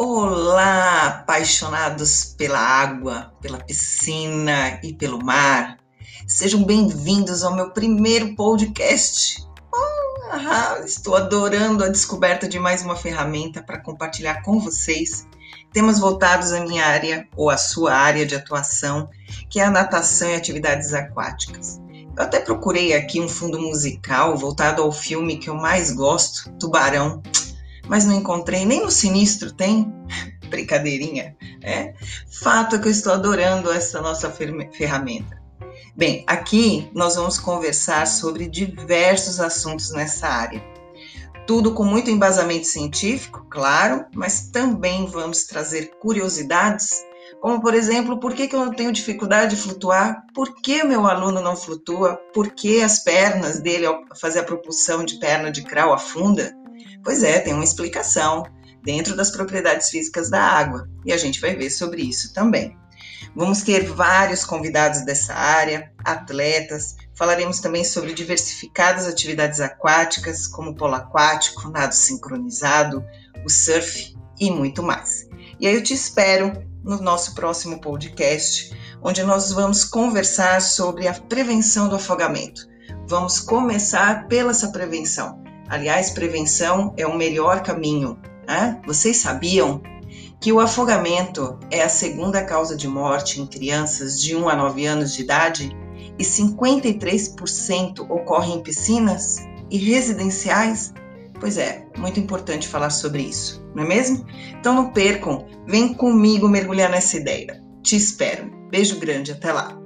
Olá, apaixonados pela água, pela piscina e pelo mar. Sejam bem-vindos ao meu primeiro podcast. Oh, estou adorando a descoberta de mais uma ferramenta para compartilhar com vocês temas voltados à minha área ou à sua área de atuação, que é a natação e atividades aquáticas. Eu até procurei aqui um fundo musical voltado ao filme que eu mais gosto, Tubarão mas não encontrei, nem no Sinistro tem. Brincadeirinha, é? Fato é que eu estou adorando essa nossa ferramenta. Bem, aqui nós vamos conversar sobre diversos assuntos nessa área. Tudo com muito embasamento científico, claro, mas também vamos trazer curiosidades, como por exemplo, por que, eu não tenho dificuldade de flutuar? Por que meu aluno não flutua? Por que as pernas dele, ao fazer a propulsão de perna de crawl, afunda? Pois é, tem uma explicação dentro das propriedades físicas da água e a gente vai ver sobre isso também. Vamos ter vários convidados dessa área, atletas, falaremos também sobre diversificadas atividades aquáticas, como polo aquático, nado sincronizado, o surf e muito mais. E aí eu te espero no nosso próximo podcast, onde nós vamos conversar sobre a prevenção do afogamento. Vamos começar pela essa prevenção. Aliás, prevenção é o melhor caminho. Né? Vocês sabiam que o afogamento é a segunda causa de morte em crianças de 1 a 9 anos de idade e 53% ocorre em piscinas e residenciais? Pois é, muito importante falar sobre isso, não é mesmo? Então não percam, vem comigo mergulhar nessa ideia. Te espero. Beijo grande, até lá.